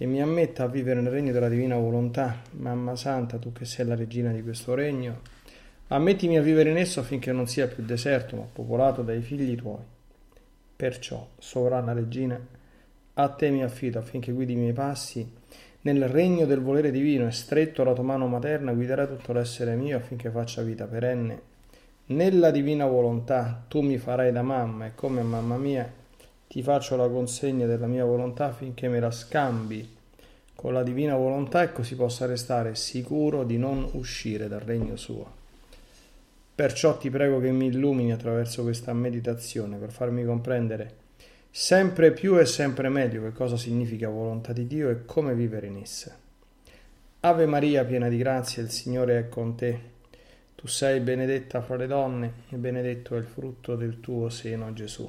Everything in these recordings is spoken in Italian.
che mi ammetta a vivere nel regno della divina volontà. Mamma Santa, tu che sei la regina di questo regno, ammettimi a vivere in esso affinché non sia più deserto, ma popolato dai figli tuoi. Perciò, sovrana regina, a te mi affido affinché guidi i miei passi nel regno del volere divino e stretto la tua mano materna guiderai tutto l'essere mio affinché faccia vita perenne. Nella divina volontà tu mi farai da mamma e come mamma mia ti faccio la consegna della mia volontà affinché me la scambi con la divina volontà e così possa restare sicuro di non uscire dal regno suo. Perciò ti prego che mi illumini attraverso questa meditazione per farmi comprendere sempre più e sempre meglio che cosa significa volontà di Dio e come vivere in essa. Ave Maria, piena di grazia, il Signore è con te. Tu sei benedetta fra le donne e benedetto è il frutto del tuo seno, Gesù.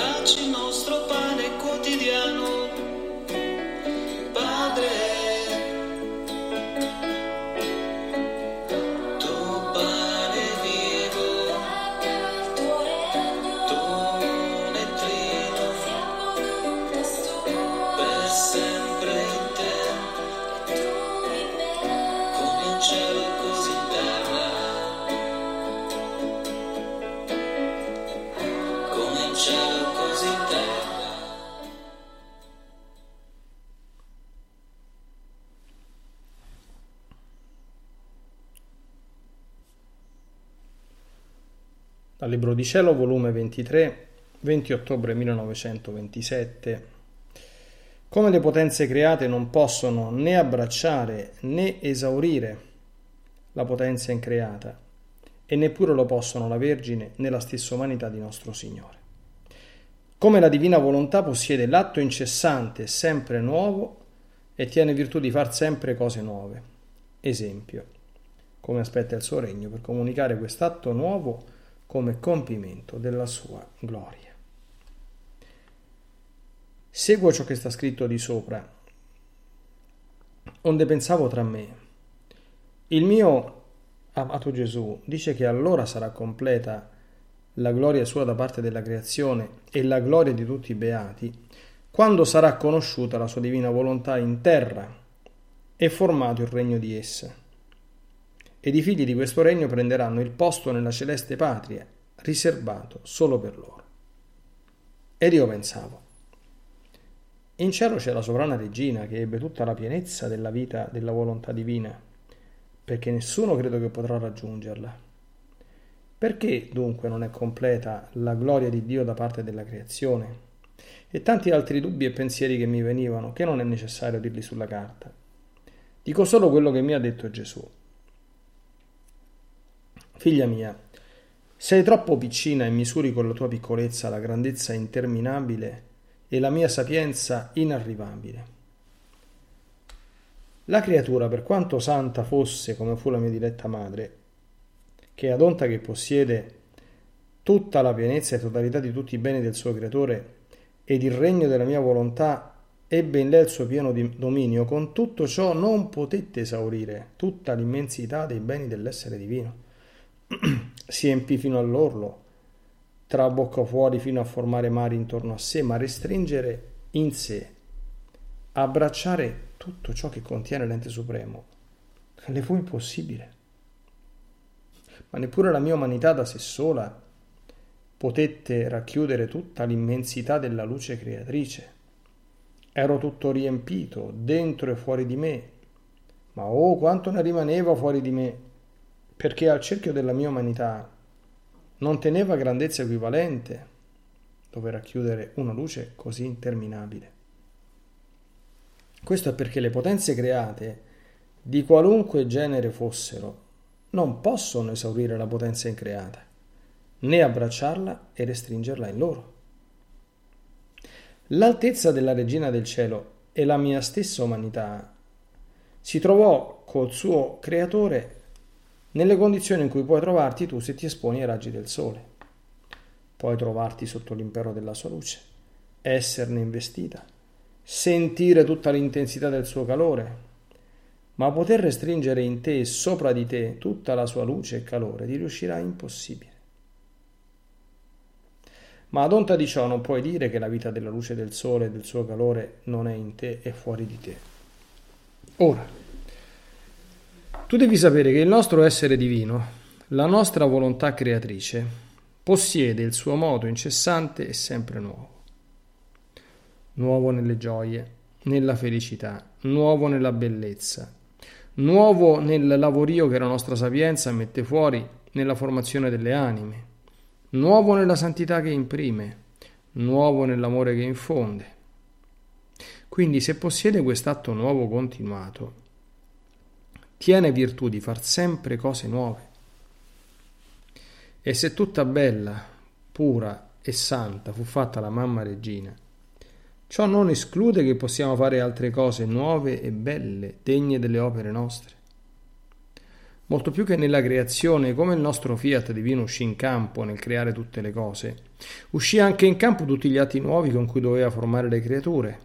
Dal Libro di Cielo, volume 23, 20 ottobre 1927. Come le potenze create non possono né abbracciare né esaurire la potenza increata, e neppure lo possono la Vergine né la stessa umanità di nostro Signore. Come la divina volontà possiede l'atto incessante sempre nuovo e tiene virtù di far sempre cose nuove. Esempio, come aspetta il suo regno per comunicare quest'atto nuovo come compimento della sua gloria. Seguo ciò che sta scritto di sopra, onde pensavo tra me. Il mio amato Gesù dice che allora sarà completa la gloria sua da parte della creazione e la gloria di tutti i beati, quando sarà conosciuta la sua divina volontà in terra e formato il regno di essa ed i figli di questo regno prenderanno il posto nella celeste patria, riservato solo per loro. Ed io pensavo, in cielo c'è la sovrana regina che ebbe tutta la pienezza della vita della volontà divina, perché nessuno credo che potrà raggiungerla. Perché dunque non è completa la gloria di Dio da parte della creazione? E tanti altri dubbi e pensieri che mi venivano, che non è necessario dirli sulla carta. Dico solo quello che mi ha detto Gesù. Figlia mia, sei troppo piccina e misuri con la tua piccolezza la grandezza interminabile e la mia sapienza inarrivabile. La creatura, per quanto santa fosse come fu la mia diletta madre, che ad onta che possiede tutta la pienezza e totalità di tutti i beni del suo creatore ed il regno della mia volontà ebbe in lei il suo pieno dominio, con tutto ciò non potette esaurire tutta l'immensità dei beni dell'essere divino. si empì fino all'orlo, traboccò fuori fino a formare mari intorno a sé, ma restringere in sé, abbracciare tutto ciò che contiene l'ente supremo, le fu impossibile. Ma neppure la mia umanità da sé sola potette racchiudere tutta l'immensità della luce creatrice Ero tutto riempito, dentro e fuori di me. Ma oh, quanto ne rimaneva fuori di me, perché al cerchio della mia umanità non teneva grandezza equivalente dove racchiudere una luce così interminabile. Questo è perché le potenze create, di qualunque genere fossero, non possono esaurire la potenza increata, né abbracciarla e restringerla in loro. L'altezza della regina del cielo e la mia stessa umanità si trovò col suo creatore nelle condizioni in cui puoi trovarti tu se ti esponi ai raggi del sole. Puoi trovarti sotto l'impero della sua luce, esserne investita, sentire tutta l'intensità del suo calore, ma poter restringere in te e sopra di te tutta la sua luce e calore ti riuscirà impossibile. Ma ad onta di ciò non puoi dire che la vita della luce del sole e del suo calore non è in te e fuori di te. Ora, tu devi sapere che il nostro essere divino, la nostra volontà creatrice, possiede il suo modo incessante e sempre nuovo. Nuovo nelle gioie, nella felicità, nuovo nella bellezza, nuovo nel lavorio che la nostra sapienza mette fuori nella formazione delle anime nuovo nella santità che imprime, nuovo nell'amore che infonde. Quindi se possiede quest'atto nuovo continuato, tiene virtù di far sempre cose nuove. E se tutta bella, pura e santa fu fatta la mamma regina, ciò non esclude che possiamo fare altre cose nuove e belle, degne delle opere nostre molto più che nella creazione, come il nostro fiat divino uscì in campo nel creare tutte le cose, uscì anche in campo tutti gli atti nuovi con cui doveva formare le creature,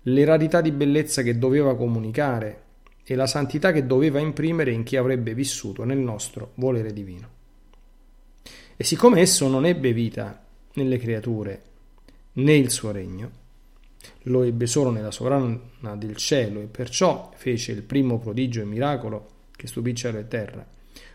le rarità di bellezza che doveva comunicare e la santità che doveva imprimere in chi avrebbe vissuto nel nostro volere divino. E siccome esso non ebbe vita nelle creature né il suo regno, lo ebbe solo nella sovrana del cielo e perciò fece il primo prodigio e miracolo che stupì cielo e terra,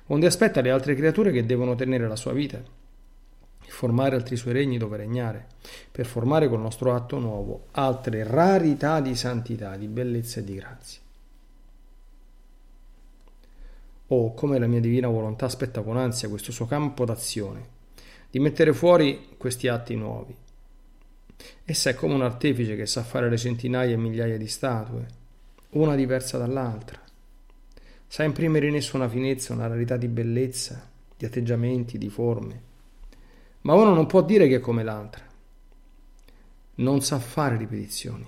onde aspetta le altre creature che devono tenere la sua vita e formare altri suoi regni dove regnare, per formare col nostro atto nuovo altre rarità di santità, di bellezza e di grazia. Oh, come la mia divina volontà aspetta con ansia questo suo campo d'azione, di mettere fuori questi atti nuovi. Essa è come un artefice che sa fare le centinaia e migliaia di statue, una diversa dall'altra, sa imprimere in esso una finezza, una rarità di bellezza, di atteggiamenti, di forme. Ma uno non può dire che è come l'altra. Non sa fare ripetizioni,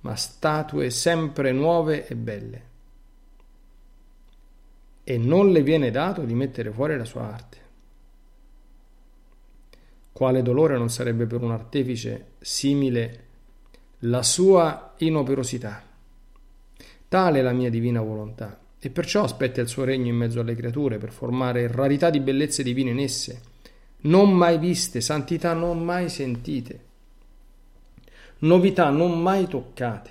ma statue sempre nuove e belle. E non le viene dato di mettere fuori la sua arte. Quale dolore non sarebbe per un artefice simile la sua inoperosità? Tale è la mia divina volontà e perciò aspetta il suo regno in mezzo alle creature per formare rarità di bellezze divine in esse, non mai viste, santità non mai sentite, novità non mai toccate.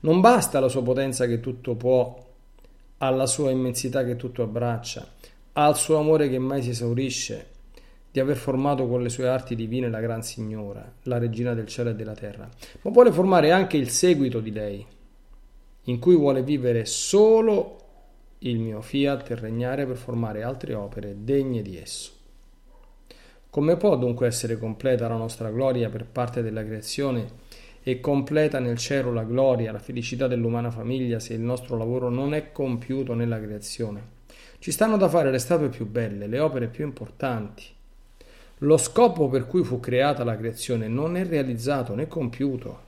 Non basta la sua potenza che tutto può, alla sua immensità che tutto abbraccia, al suo amore che mai si esaurisce, di aver formato con le sue arti divine la Gran Signora, la Regina del cielo e della terra, ma vuole formare anche il seguito di lei, in cui vuole vivere solo il mio fiat e regnare per formare altre opere degne di esso. Come può dunque essere completa la nostra gloria per parte della creazione e completa nel cielo la gloria, la felicità dell'umana famiglia se il nostro lavoro non è compiuto nella creazione? Ci stanno da fare le statue più belle, le opere più importanti. Lo scopo per cui fu creata la creazione non è realizzato né compiuto.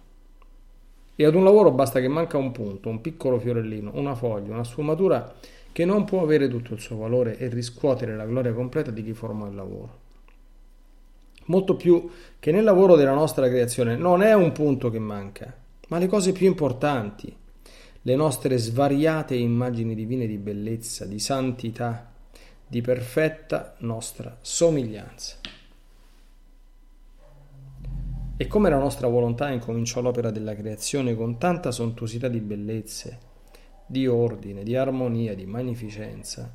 E ad un lavoro basta che manca un punto, un piccolo fiorellino, una foglia, una sfumatura che non può avere tutto il suo valore e riscuotere la gloria completa di chi forma il lavoro. Molto più che nel lavoro della nostra creazione, non è un punto che manca, ma le cose più importanti, le nostre svariate immagini divine di bellezza, di santità, di perfetta nostra somiglianza. E come la nostra volontà incominciò l'opera della creazione con tanta sontuosità di bellezze, di ordine, di armonia, di magnificenza,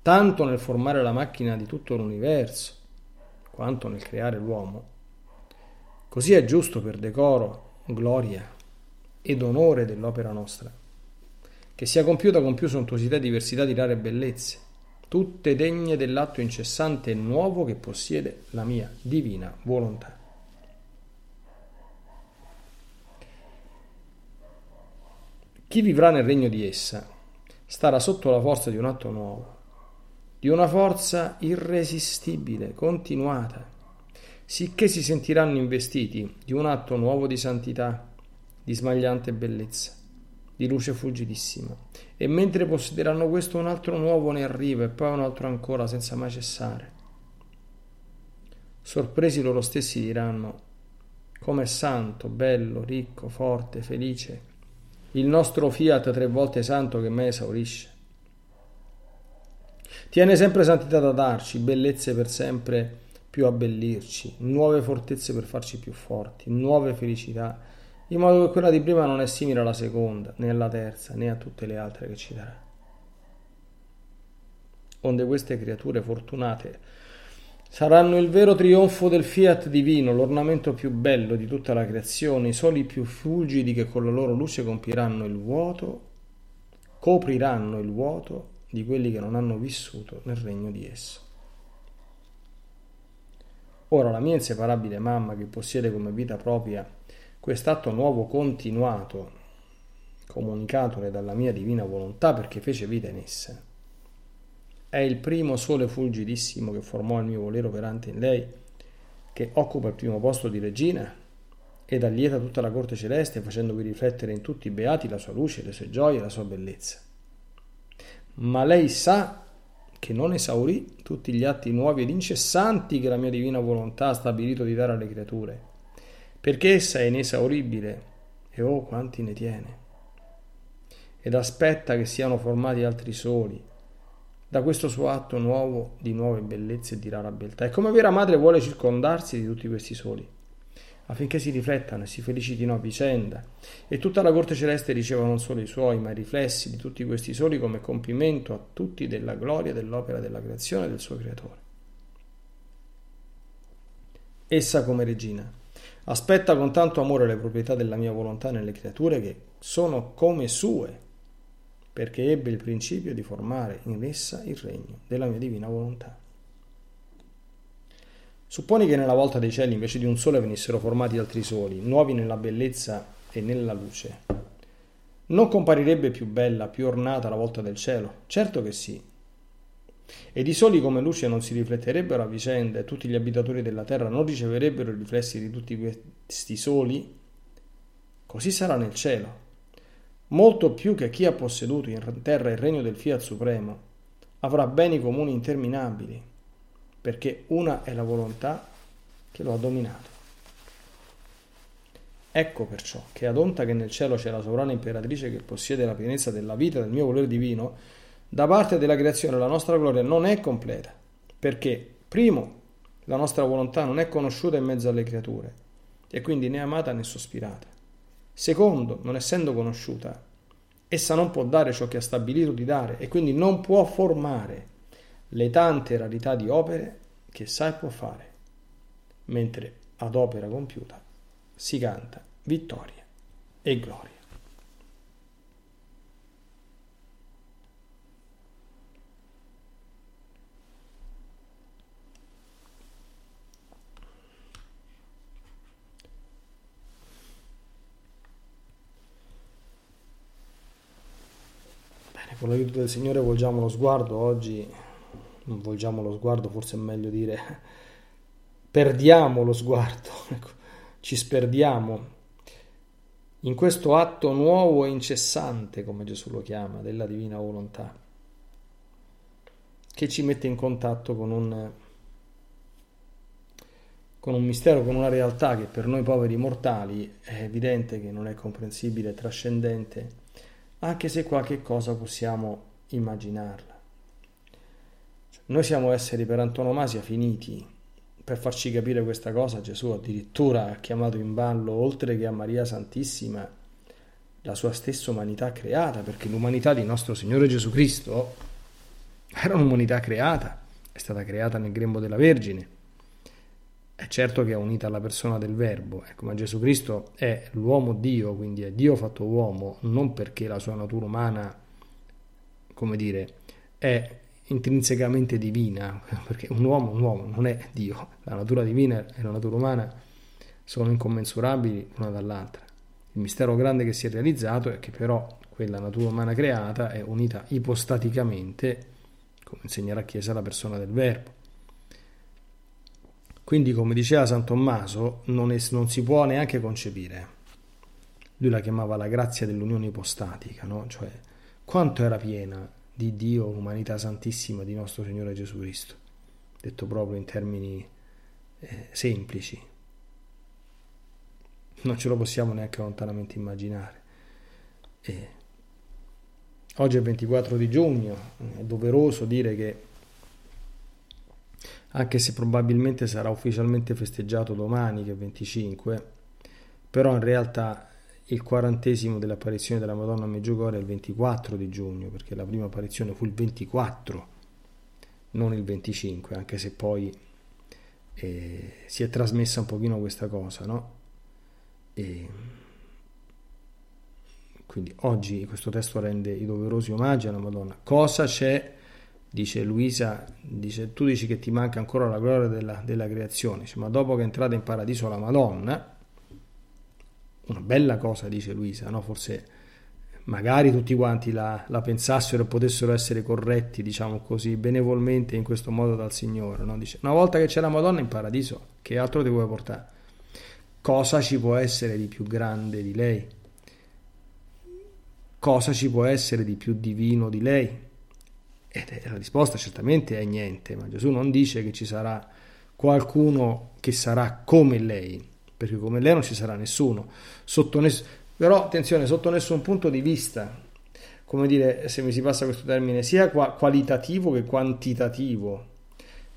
tanto nel formare la macchina di tutto l'universo, quanto nel creare l'uomo, così è giusto per decoro, gloria ed onore dell'opera nostra, che sia compiuta con più sontuosità e diversità di rare bellezze, tutte degne dell'atto incessante e nuovo che possiede la mia divina volontà. Chi vivrà nel regno di essa starà sotto la forza di un atto nuovo, di una forza irresistibile, continuata, sicché si sentiranno investiti di un atto nuovo di santità, di smagliante bellezza, di luce fulgidissima, e mentre possederanno questo un altro nuovo ne arriva e poi un altro ancora senza mai cessare. Sorpresi loro stessi diranno, come santo, bello, ricco, forte, felice, il nostro fiat tre volte santo che mai esaurisce. Tiene sempre santità da darci, bellezze per sempre più abbellirci, nuove fortezze per farci più forti, nuove felicità, in modo che quella di prima non è simile alla seconda, né alla terza, né a tutte le altre che ci darà. Onde queste creature fortunate Saranno il vero trionfo del fiat divino, l'ornamento più bello di tutta la creazione, i soli più fulgidi che con la loro luce compiranno il vuoto, copriranno il vuoto di quelli che non hanno vissuto nel regno di esso. Ora la mia inseparabile mamma che possiede come vita propria quest'atto nuovo continuato, comunicatole dalla mia divina volontà perché fece vita in essa, è il primo sole fulgidissimo che formò il mio volere operante in lei, che occupa il primo posto di regina ed allieta tutta la corte celeste, facendovi riflettere in tutti i beati la sua luce, le sue gioie la sua bellezza. Ma lei sa che non esaurì tutti gli atti nuovi ed incessanti che la mia divina volontà ha stabilito di dare alle creature, perché essa è inesauribile e oh quanti ne tiene. Ed aspetta che siano formati altri soli, da questo suo atto nuovo di nuove bellezze e di rara beltà. E come vera madre vuole circondarsi di tutti questi soli, affinché si riflettano e si felicitino a vicenda, e tutta la corte celeste riceva non solo i suoi, ma i riflessi di tutti questi soli come compimento a tutti della gloria dell'opera della creazione del suo creatore. Essa come regina aspetta con tanto amore le proprietà della mia volontà nelle creature che sono come sue perché ebbe il principio di formare in essa il regno della mia divina volontà. Supponi che nella volta dei cieli invece di un sole venissero formati altri soli, nuovi nella bellezza e nella luce. Non comparirebbe più bella, più ornata la volta del cielo? Certo che sì. Ed i soli come luce non si rifletterebbero a vicenda e tutti gli abitatori della terra non riceverebbero i riflessi di tutti questi soli? Così sarà nel cielo molto più che chi ha posseduto in terra il regno del Fiat Supremo, avrà beni comuni interminabili, perché una è la volontà che lo ha dominato. Ecco perciò che ad onta che nel cielo c'è la sovrana imperatrice che possiede la pienezza della vita del mio volere divino, da parte della creazione la nostra gloria non è completa, perché, primo, la nostra volontà non è conosciuta in mezzo alle creature, e quindi né amata né sospirata. Secondo, non essendo conosciuta, essa non può dare ciò che ha stabilito di dare e quindi non può formare le tante rarità di opere che sa e può fare, mentre ad opera compiuta si canta vittoria e gloria. con l'aiuto del Signore volgiamo lo sguardo oggi, non volgiamo lo sguardo, forse è meglio dire perdiamo lo sguardo, ecco, ci sperdiamo in questo atto nuovo e incessante, come Gesù lo chiama, della divina volontà, che ci mette in contatto con un, con un mistero, con una realtà che per noi poveri mortali è evidente che non è comprensibile, trascendente, anche se qualche cosa possiamo immaginarla. Noi siamo esseri per antonomasia finiti. Per farci capire questa cosa Gesù addirittura ha chiamato in ballo, oltre che a Maria Santissima, la sua stessa umanità creata, perché l'umanità di nostro Signore Gesù Cristo era un'umanità creata, è stata creata nel grembo della Vergine. È certo che è unita alla persona del Verbo, ecco, ma Gesù Cristo è l'uomo Dio, quindi è Dio fatto uomo, non perché la sua natura umana, come dire, è intrinsecamente divina, perché un uomo, un uomo non è Dio, la natura divina e la natura umana sono incommensurabili una dall'altra. Il mistero grande che si è realizzato è che però quella natura umana creata è unita ipostaticamente, come insegna la Chiesa, alla persona del Verbo. Quindi, come diceva San Tommaso, non, è, non si può neanche concepire. Lui la chiamava la grazia dell'unione ipostatica, no? cioè quanto era piena di Dio, umanità santissima di nostro Signore Gesù Cristo, detto proprio in termini eh, semplici. Non ce lo possiamo neanche lontanamente immaginare. E oggi è il 24 di giugno, è doveroso dire che anche se probabilmente sarà ufficialmente festeggiato domani, che è 25, però in realtà il quarantesimo dell'apparizione della Madonna a Meggiugorje è il 24 di giugno, perché la prima apparizione fu il 24, non il 25, anche se poi eh, si è trasmessa un pochino questa cosa, no? E quindi oggi questo testo rende i doverosi omaggi alla Madonna. Cosa c'è? Dice Luisa, dice, tu dici che ti manca ancora la gloria della, della creazione, dice, ma dopo che è entrata in paradiso la Madonna, una bella cosa, dice Luisa, no? forse magari tutti quanti la, la, pensassero e potessero essere corretti, diciamo così, benevolmente in questo modo dal Signore. No? Dice, una volta che c'è la Madonna in paradiso, che altro ti vuoi portare? Cosa ci può essere di più grande di lei? Cosa ci può essere di più divino di lei? E la risposta certamente è niente, ma Gesù non dice che ci sarà qualcuno che sarà come lei, perché come lei non ci sarà nessuno. Ness- però attenzione, sotto nessun punto di vista, come dire, se mi si passa questo termine, sia qua- qualitativo che quantitativo.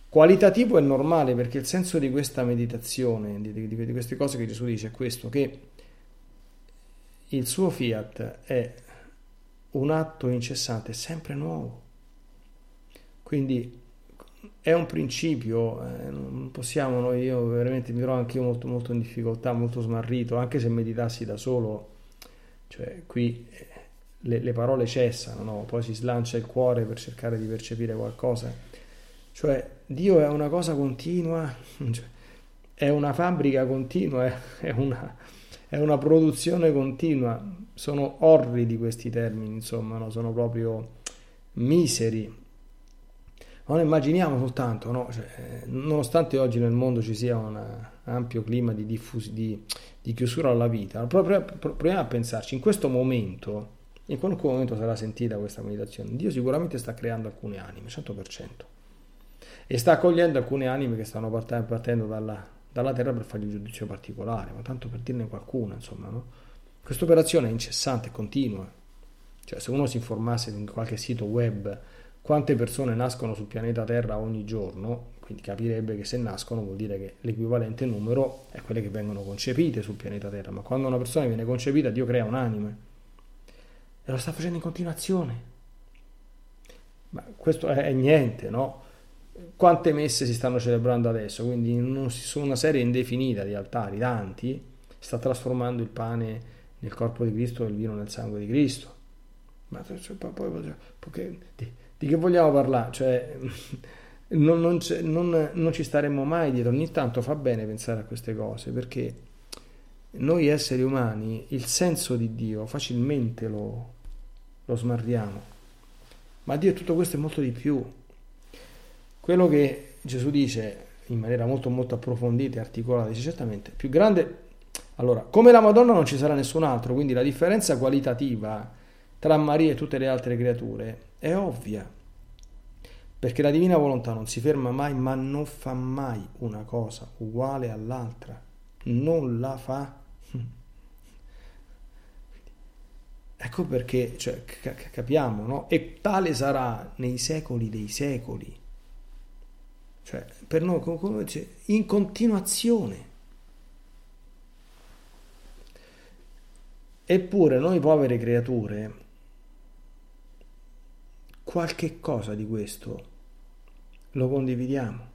Qualitativo è normale perché il senso di questa meditazione, di, di, di queste cose che Gesù dice è questo, che il suo fiat è un atto incessante, sempre nuovo. Quindi è un principio, eh, non possiamo noi, io veramente mi trovo anche io molto, molto in difficoltà, molto smarrito, anche se meditassi da solo, cioè qui eh, le, le parole cessano, no? poi si slancia il cuore per cercare di percepire qualcosa, cioè Dio è una cosa continua, cioè, è una fabbrica continua, è una, è una produzione continua, sono orridi questi termini, insomma, no? sono proprio miseri non immaginiamo soltanto, no? cioè, nonostante oggi nel mondo ci sia un ampio clima di, diffusi, di, di chiusura alla vita, proviamo a pensarci, in questo momento, in qualunque momento sarà sentita questa meditazione, Dio sicuramente sta creando alcune anime, 100%, e sta accogliendo alcune anime che stanno partendo dalla, dalla terra per fargli un giudizio particolare, ma tanto per dirne qualcuna, insomma, no? Questa operazione è incessante, continua. Cioè, se uno si informasse in qualche sito web quante persone nascono sul pianeta Terra ogni giorno, quindi capirebbe che se nascono vuol dire che l'equivalente numero è quelle che vengono concepite sul pianeta Terra, ma quando una persona viene concepita Dio crea un'anima e lo sta facendo in continuazione. Ma questo è, niente, no? Quante messe si stanno celebrando adesso? Quindi in una serie indefinita di altari, tanti, sta trasformando il pane nel corpo di Cristo e il vino nel sangue di Cristo. Ma cioè, poi, poi, di che vogliamo parlare? Cioè, non, non, non, non, ci staremmo mai dietro. Ogni tanto fa bene pensare a queste cose perché noi esseri umani il senso di Dio facilmente lo, lo smarriamo. Ma Dio tutto questo è molto di più. Quello che Gesù dice in maniera molto molto approfondita e articolata, dice certamente più grande. Allora, come la Madonna non ci sarà nessun altro, quindi la differenza qualitativa tra Maria e tutte le altre creature è ovvia. Perché la divina volontà non si ferma mai, ma non fa mai una cosa uguale all'altra. Non la fa. Ecco perché cioè, capiamo, no? E tale sarà nei secoli dei secoli. Cioè, per noi come, cioè, in continuazione. Eppure noi povere creature, qualche cosa di questo lo condividiamo.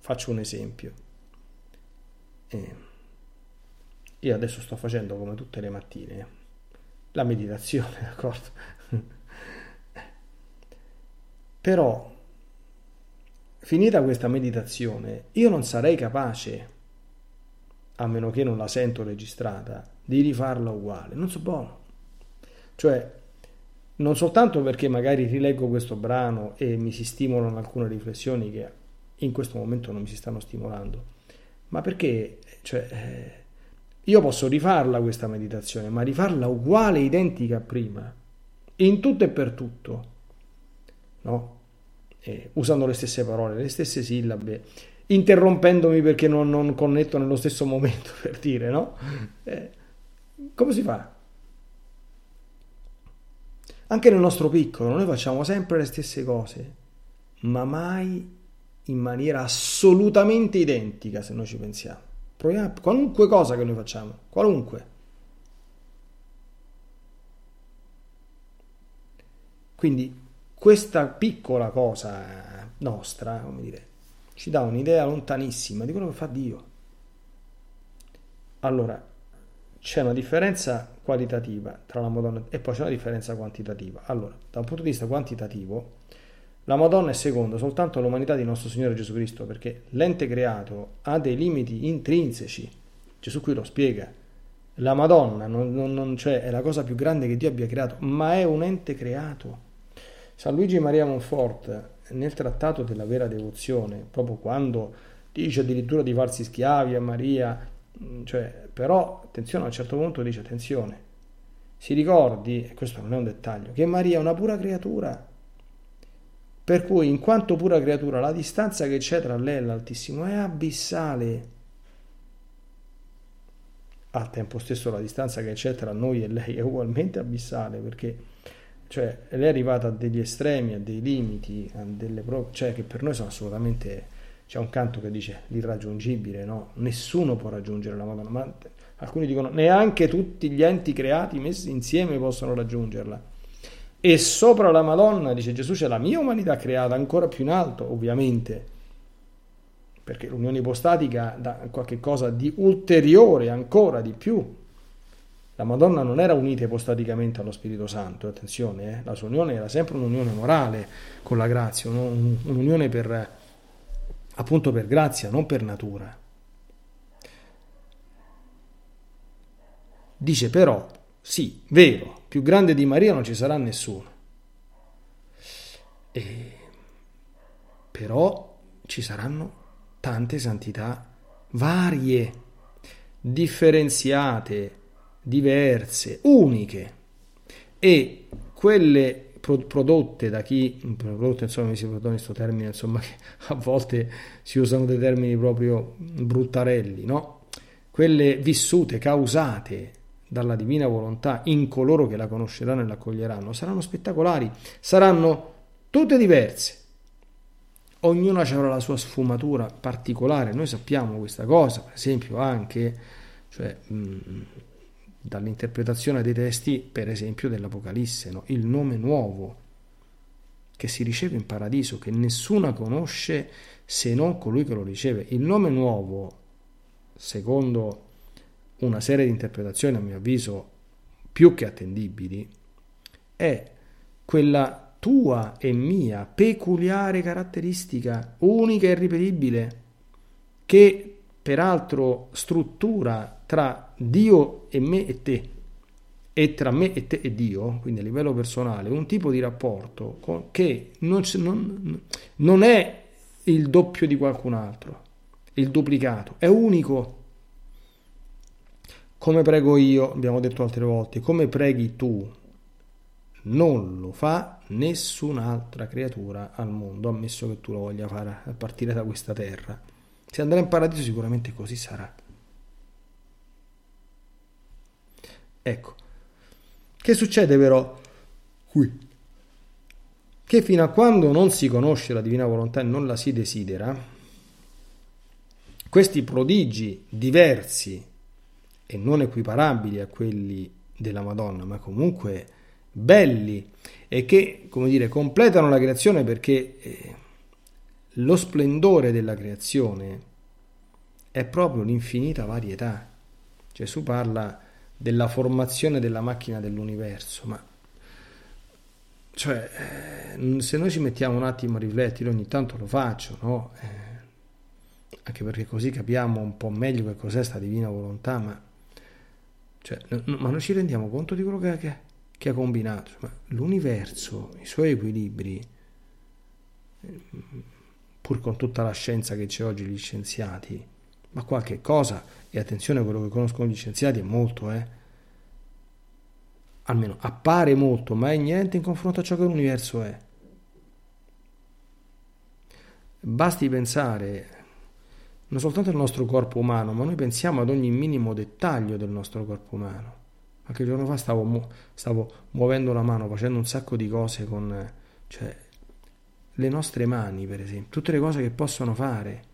Faccio un esempio. Eh, io adesso sto facendo come tutte le mattine la meditazione, d'accordo? Però, finita questa meditazione, io non sarei capace, a meno che non la sento registrata, di rifarla uguale. Non so buono. Cioè, non soltanto perché magari rileggo questo brano e mi si stimolano alcune riflessioni che in questo momento non mi si stanno stimolando, ma perché cioè, eh, io posso rifarla questa meditazione, ma rifarla uguale, identica a prima, in tutto e per tutto, no? Eh, usando le stesse parole, le stesse sillabe, interrompendomi perché non, non connetto nello stesso momento, per dire, no? Eh, come si fa? Anche nel nostro piccolo, noi facciamo sempre le stesse cose, ma mai in maniera assolutamente identica se noi ci pensiamo. Proviamo, qualunque cosa che noi facciamo, qualunque. Quindi questa piccola cosa nostra, come dire, ci dà un'idea lontanissima di quello che fa Dio. Allora, c'è una differenza qualitativa tra la Madonna e poi c'è una differenza quantitativa. Allora, da un punto di vista quantitativo, la Madonna è seconda soltanto all'umanità di nostro Signore Gesù Cristo, perché l'ente creato ha dei limiti intrinseci. Gesù qui lo spiega. La Madonna non, non, non cioè, è la cosa più grande che Dio abbia creato, ma è un ente creato. San Luigi Maria Monfort, nel trattato della vera devozione, proprio quando dice addirittura di farsi schiavi a Maria, cioè, però, attenzione, a un certo punto dice, attenzione, si ricordi, e questo non è un dettaglio, che Maria è una pura creatura, per cui in quanto pura creatura la distanza che c'è tra lei e l'Altissimo è abissale. Al tempo stesso la distanza che c'è tra noi e lei è ugualmente abissale, perché cioè, lei è arrivata a degli estremi, a dei limiti, a delle pro- cioè, che per noi sono assolutamente c'è un canto che dice l'irraggiungibile, no? Nessuno può raggiungere la Madonna, ma alcuni dicono neanche tutti gli enti creati messi insieme possono raggiungerla. E sopra la Madonna, dice Gesù, c'è la mia umanità creata ancora più in alto, ovviamente, perché l'unione ipostatica dà qualche cosa di ulteriore, ancora di più. La Madonna non era unita ipostaticamente allo Spirito Santo, attenzione, eh? la sua unione era sempre un'unione morale con la grazia, un'unione per appunto per grazia, non per natura. Dice però, sì, vero, più grande di Maria non ci sarà nessuno. E, però ci saranno tante santità varie, differenziate, diverse, uniche. E quelle prodotte da chi, prodotte insomma mi si perdoni questo termine, insomma che a volte si usano dei termini proprio bruttarelli, no? Quelle vissute, causate dalla divina volontà in coloro che la conosceranno e l'accoglieranno, saranno spettacolari, saranno tutte diverse. Ognuna avrà la sua sfumatura particolare, noi sappiamo questa cosa, per esempio anche, cioè, mh, dall'interpretazione dei testi, per esempio, dell'Apocalisse, no? il nome nuovo che si riceve in paradiso, che nessuno conosce se non colui che lo riceve. Il nome nuovo, secondo una serie di interpretazioni, a mio avviso, più che attendibili, è quella tua e mia peculiare caratteristica, unica e irripetibile, che peraltro struttura tra Dio e me e te e tra me e te e Dio, quindi a livello personale, un tipo di rapporto che non, non, non è il doppio di qualcun altro, il duplicato, è unico. Come prego io, abbiamo detto altre volte, come preghi tu, non lo fa nessun'altra creatura al mondo, ammesso che tu lo voglia fare a partire da questa terra. Se andrà in paradiso sicuramente così sarà. Ecco, che succede però qui? Che fino a quando non si conosce la divina volontà e non la si desidera, questi prodigi diversi e non equiparabili a quelli della Madonna, ma comunque belli e che, come dire, completano la creazione perché eh, lo splendore della creazione è proprio l'infinita varietà. Gesù parla della formazione della macchina dell'universo, ma cioè, eh, se noi ci mettiamo un attimo a riflettere, ogni tanto lo faccio, no? Eh, anche perché così capiamo un po' meglio che cos'è sta divina volontà, ma, cioè, no, ma noi ci rendiamo conto di quello che, che, che ha combinato. Ma l'universo, i suoi equilibri, pur con tutta la scienza che c'è oggi, gli scienziati, ma qualche cosa, e attenzione quello che conoscono gli scienziati, è molto, eh almeno appare molto, ma è niente in confronto a ciò che l'universo è. Basti pensare non soltanto al nostro corpo umano, ma noi pensiamo ad ogni minimo dettaglio del nostro corpo umano. Qualche giorno fa stavo, mu- stavo muovendo la mano, facendo un sacco di cose con cioè, le nostre mani, per esempio, tutte le cose che possono fare.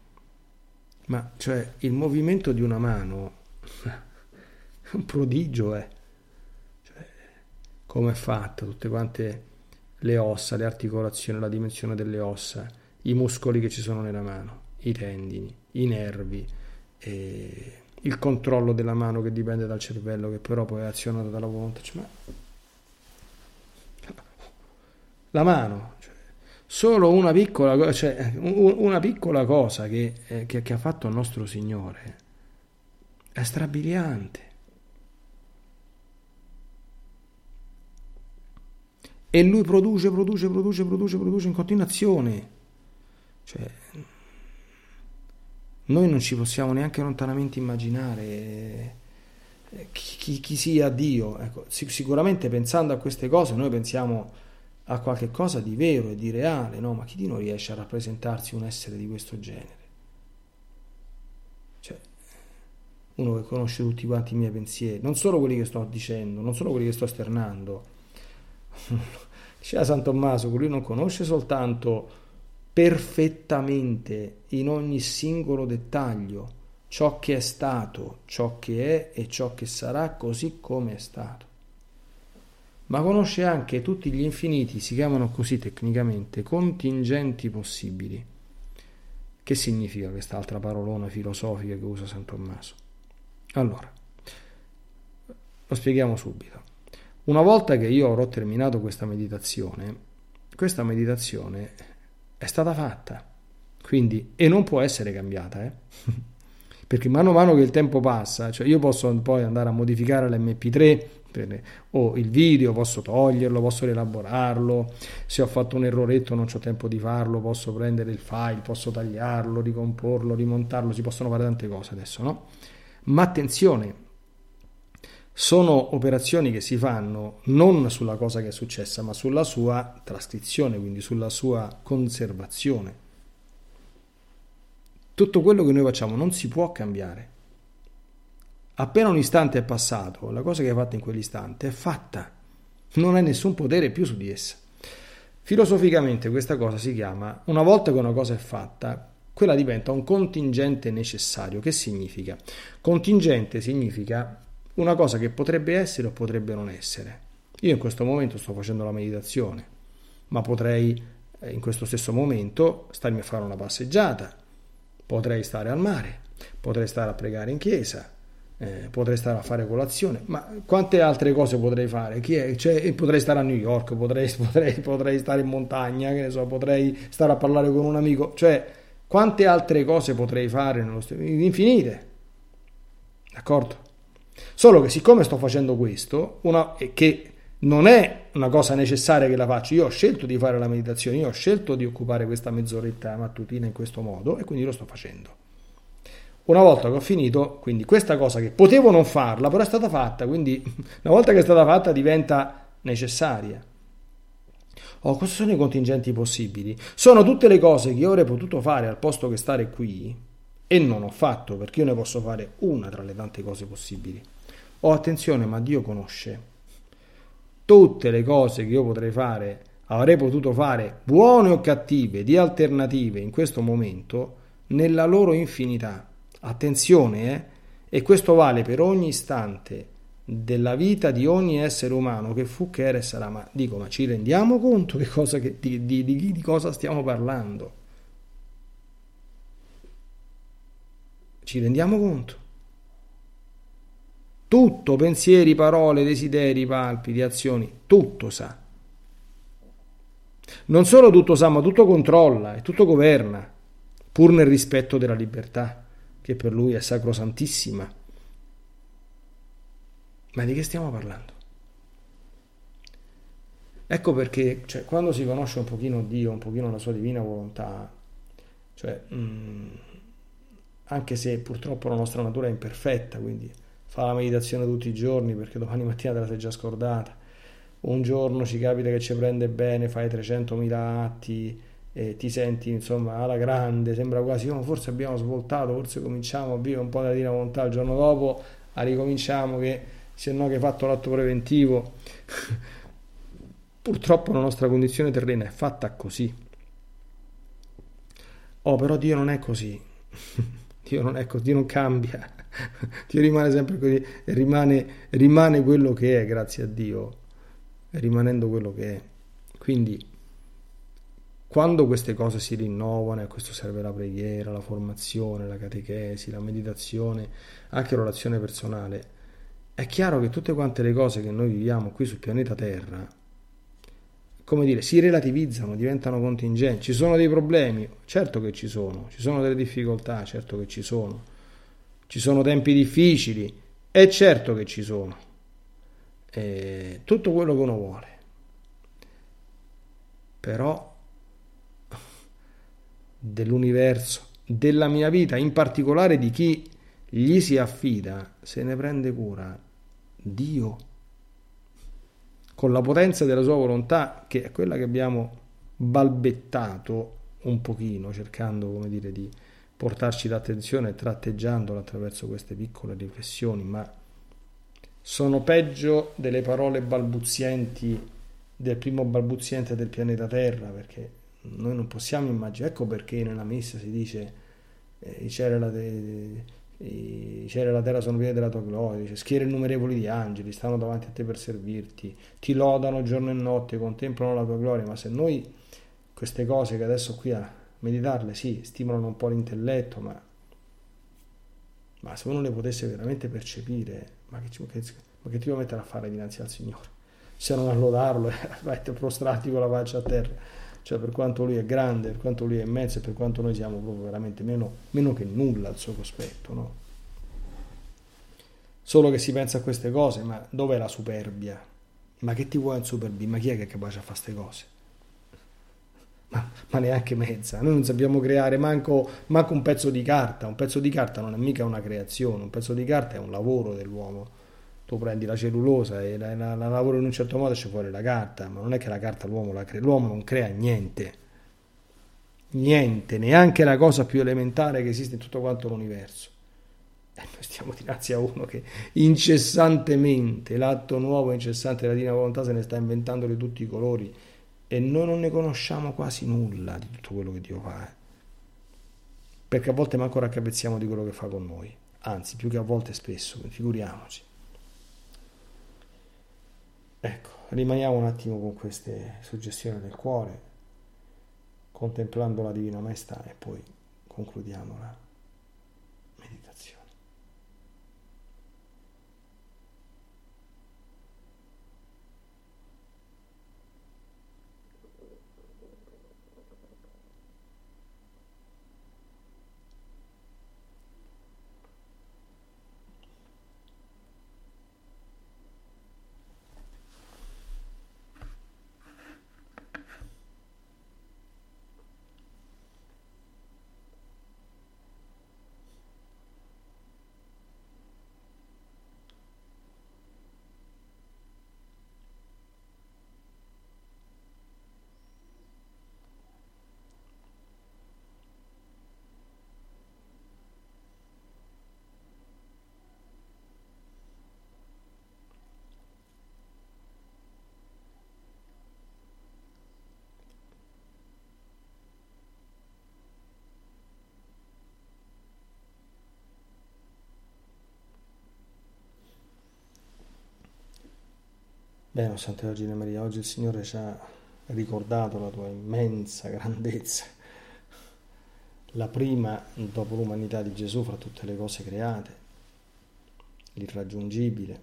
Ma cioè il movimento di una mano è un prodigio. Eh come è fatta, tutte quante le ossa, le articolazioni, la dimensione delle ossa, i muscoli che ci sono nella mano, i tendini, i nervi, il controllo della mano che dipende dal cervello, che però poi è azionato dalla volontà. Cioè, la mano, cioè, solo una piccola, cioè, una piccola cosa che, eh, che, che ha fatto il nostro Signore è strabiliante. e lui produce, produce, produce, produce, produce in continuazione. Cioè, noi non ci possiamo neanche lontanamente immaginare eh, chi, chi, chi sia Dio. Ecco, sicuramente pensando a queste cose noi pensiamo a qualche cosa di vero e di reale, no? ma chi di noi riesce a rappresentarsi un essere di questo genere? Cioè, uno che conosce tutti quanti i miei pensieri, non solo quelli che sto dicendo, non solo quelli che sto esternando, Diceva San Tommaso, lui non conosce soltanto perfettamente in ogni singolo dettaglio ciò che è stato, ciò che è e ciò che sarà così come è stato. Ma conosce anche tutti gli infiniti, si chiamano così tecnicamente, contingenti possibili. Che significa quest'altra parolona filosofica che usa San Tommaso? Allora, lo spieghiamo subito. Una volta che io avrò terminato questa meditazione, questa meditazione è stata fatta, quindi, e non può essere cambiata, eh? perché mano a mano che il tempo passa, cioè io posso poi andare a modificare l'MP3 o il video, posso toglierlo, posso rielaborarlo, se ho fatto un erroretto non ho tempo di farlo, posso prendere il file, posso tagliarlo, ricomporlo, rimontarlo, si possono fare tante cose adesso, no? Ma attenzione, sono operazioni che si fanno non sulla cosa che è successa, ma sulla sua trascrizione, quindi sulla sua conservazione. Tutto quello che noi facciamo non si può cambiare. Appena un istante è passato, la cosa che hai fatto in quell'istante è fatta, non hai nessun potere più su di essa. Filosoficamente questa cosa si chiama, una volta che una cosa è fatta, quella diventa un contingente necessario. Che significa? Contingente significa una cosa che potrebbe essere o potrebbe non essere. Io in questo momento sto facendo la meditazione, ma potrei eh, in questo stesso momento starmi a fare una passeggiata, potrei stare al mare, potrei stare a pregare in chiesa, eh, potrei stare a fare colazione, ma quante altre cose potrei fare? Cioè, potrei stare a New York, potrei, potrei, potrei, stare in montagna, so, potrei stare a parlare con un amico, cioè quante altre cose potrei fare nello stesso infinite. D'accordo? Solo che siccome sto facendo questo, una, che non è una cosa necessaria che la faccio, io ho scelto di fare la meditazione, io ho scelto di occupare questa mezz'oretta mattutina in questo modo e quindi lo sto facendo. Una volta che ho finito, quindi questa cosa che potevo non farla, però è stata fatta, quindi una volta che è stata fatta diventa necessaria. Oh, questi sono i contingenti possibili. Sono tutte le cose che io avrei potuto fare al posto che stare qui e non ho fatto perché io ne posso fare una tra le tante cose possibili. Oh, attenzione, ma Dio conosce tutte le cose che io potrei fare, avrei potuto fare, buone o cattive, di alternative in questo momento, nella loro infinità. Attenzione, eh? E questo vale per ogni istante della vita di ogni essere umano che fu, che era e sarà. Ma dico, ma ci rendiamo conto che cosa che, di, di, di, di cosa stiamo parlando? Ci rendiamo conto? Tutto, pensieri, parole, desideri, palpiti, azioni, tutto sa. Non solo tutto sa, ma tutto controlla e tutto governa, pur nel rispetto della libertà, che per lui è sacrosantissima. Ma di che stiamo parlando? Ecco perché cioè, quando si conosce un pochino Dio, un pochino la sua divina volontà, cioè, mh, mm, anche se purtroppo la nostra natura è imperfetta, quindi fa la meditazione tutti i giorni perché domani mattina te la sei già scordata. Un giorno ci capita che ci prende bene, fai 300.000 atti e ti senti insomma alla grande, sembra quasi oh, forse abbiamo svoltato, forse cominciamo a vivere un po' da Dina Montà, il giorno dopo a ricominciamo che se no che hai fatto l'atto preventivo. Purtroppo la nostra condizione terrena è fatta così. Oh, però Dio non è così. Dio non è così, Dio non cambia. Dio rimane sempre così, rimane, rimane quello che è, grazie a Dio, rimanendo quello che è. Quindi, quando queste cose si rinnovano, e a questo serve la preghiera, la formazione, la catechesi, la meditazione, anche l'orazione personale, è chiaro che tutte quante le cose che noi viviamo qui sul pianeta Terra, come dire, si relativizzano, diventano contingenti. Ci sono dei problemi? Certo che ci sono. Ci sono delle difficoltà? Certo che ci sono ci sono tempi difficili, è certo che ci sono, è tutto quello che uno vuole, però dell'universo, della mia vita, in particolare di chi gli si affida, se ne prende cura Dio, con la potenza della sua volontà, che è quella che abbiamo balbettato un pochino, cercando, come dire, di portarci l'attenzione tratteggiandola attraverso queste piccole riflessioni, ma sono peggio delle parole balbuzienti del primo balbuziente del pianeta Terra, perché noi non possiamo immaginare, ecco perché nella messa si dice eh, i, cieli e la terra sono pieni della tua gloria, dice, schiere innumerevoli di angeli stanno davanti a te per servirti, ti lodano giorno e notte, contemplano la tua gloria, ma se noi queste cose che adesso qui a meditarle sì, stimolano un po' l'intelletto, ma, ma se uno le potesse veramente percepire, ma che, che, ma che ti vuoi mettere a fare dinanzi al Signore? Se non a lodarlo, vai prostrati con la faccia a terra. Cioè per quanto lui è grande, per quanto lui è immenso e per quanto noi siamo proprio veramente meno, meno che nulla al suo cospetto, no? Solo che si pensa a queste cose, ma dov'è la superbia? Ma che ti vuoi in superbia? Ma chi è che è capace a fare queste cose? ma, ma, neanche mezza. Noi non sappiamo creare manco, manco, un pezzo di carta. Un pezzo di carta non è mica una creazione, un pezzo di carta è un lavoro dell'uomo. Tu prendi la cellulosa e la, la, la lavori in un certo modo e c'è fuori la carta, ma non è che la carta l'uomo la crea. L'uomo non crea niente. Niente, neanche la cosa più elementare che esiste in tutto quanto l'universo. E noi stiamo dinanzi a uno che incessantemente, l'atto nuovo incessante della Divina Volontà se ne sta inventando di tutti i colori e noi non ne conosciamo quasi nulla di tutto quello che Dio fa. Eh. Perché a volte manco raccapezziamo di quello che fa con noi, anzi più che a volte spesso, figuriamoci. Ecco, rimaniamo un attimo con queste suggestioni del cuore, contemplando la Divina Maestà e poi concludiamo Bene, Santa Vergine Maria, oggi il Signore ci ha ricordato la tua immensa grandezza, la prima dopo l'umanità di Gesù fra tutte le cose create, l'irraggiungibile.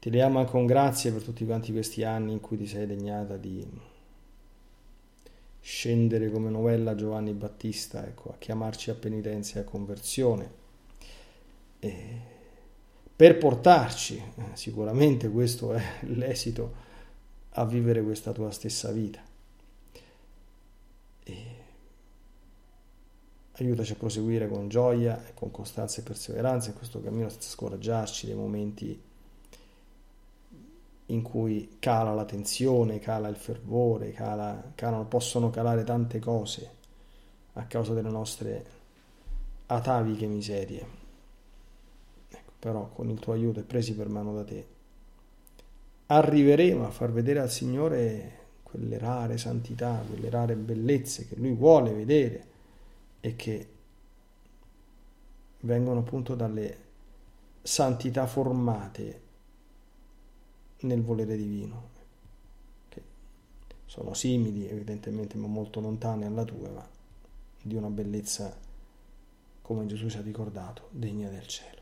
Ti diamo con grazie per tutti quanti questi anni in cui ti sei degnata di scendere come novella Giovanni Battista, ecco, a chiamarci a penitenza e a conversione. E per portarci, eh, sicuramente questo è l'esito, a vivere questa tua stessa vita. E aiutaci a proseguire con gioia con costanza e perseveranza in questo cammino senza scoraggiarci dei momenti in cui cala la tensione, cala il fervore, cala, calano, possono calare tante cose a causa delle nostre ataviche miserie però con il tuo aiuto e presi per mano da te, arriveremo a far vedere al Signore quelle rare santità, quelle rare bellezze che Lui vuole vedere e che vengono appunto dalle santità formate nel volere divino, che sono simili evidentemente ma molto lontane alla tua, ma di una bellezza, come Gesù ci ha ricordato, degna del cielo.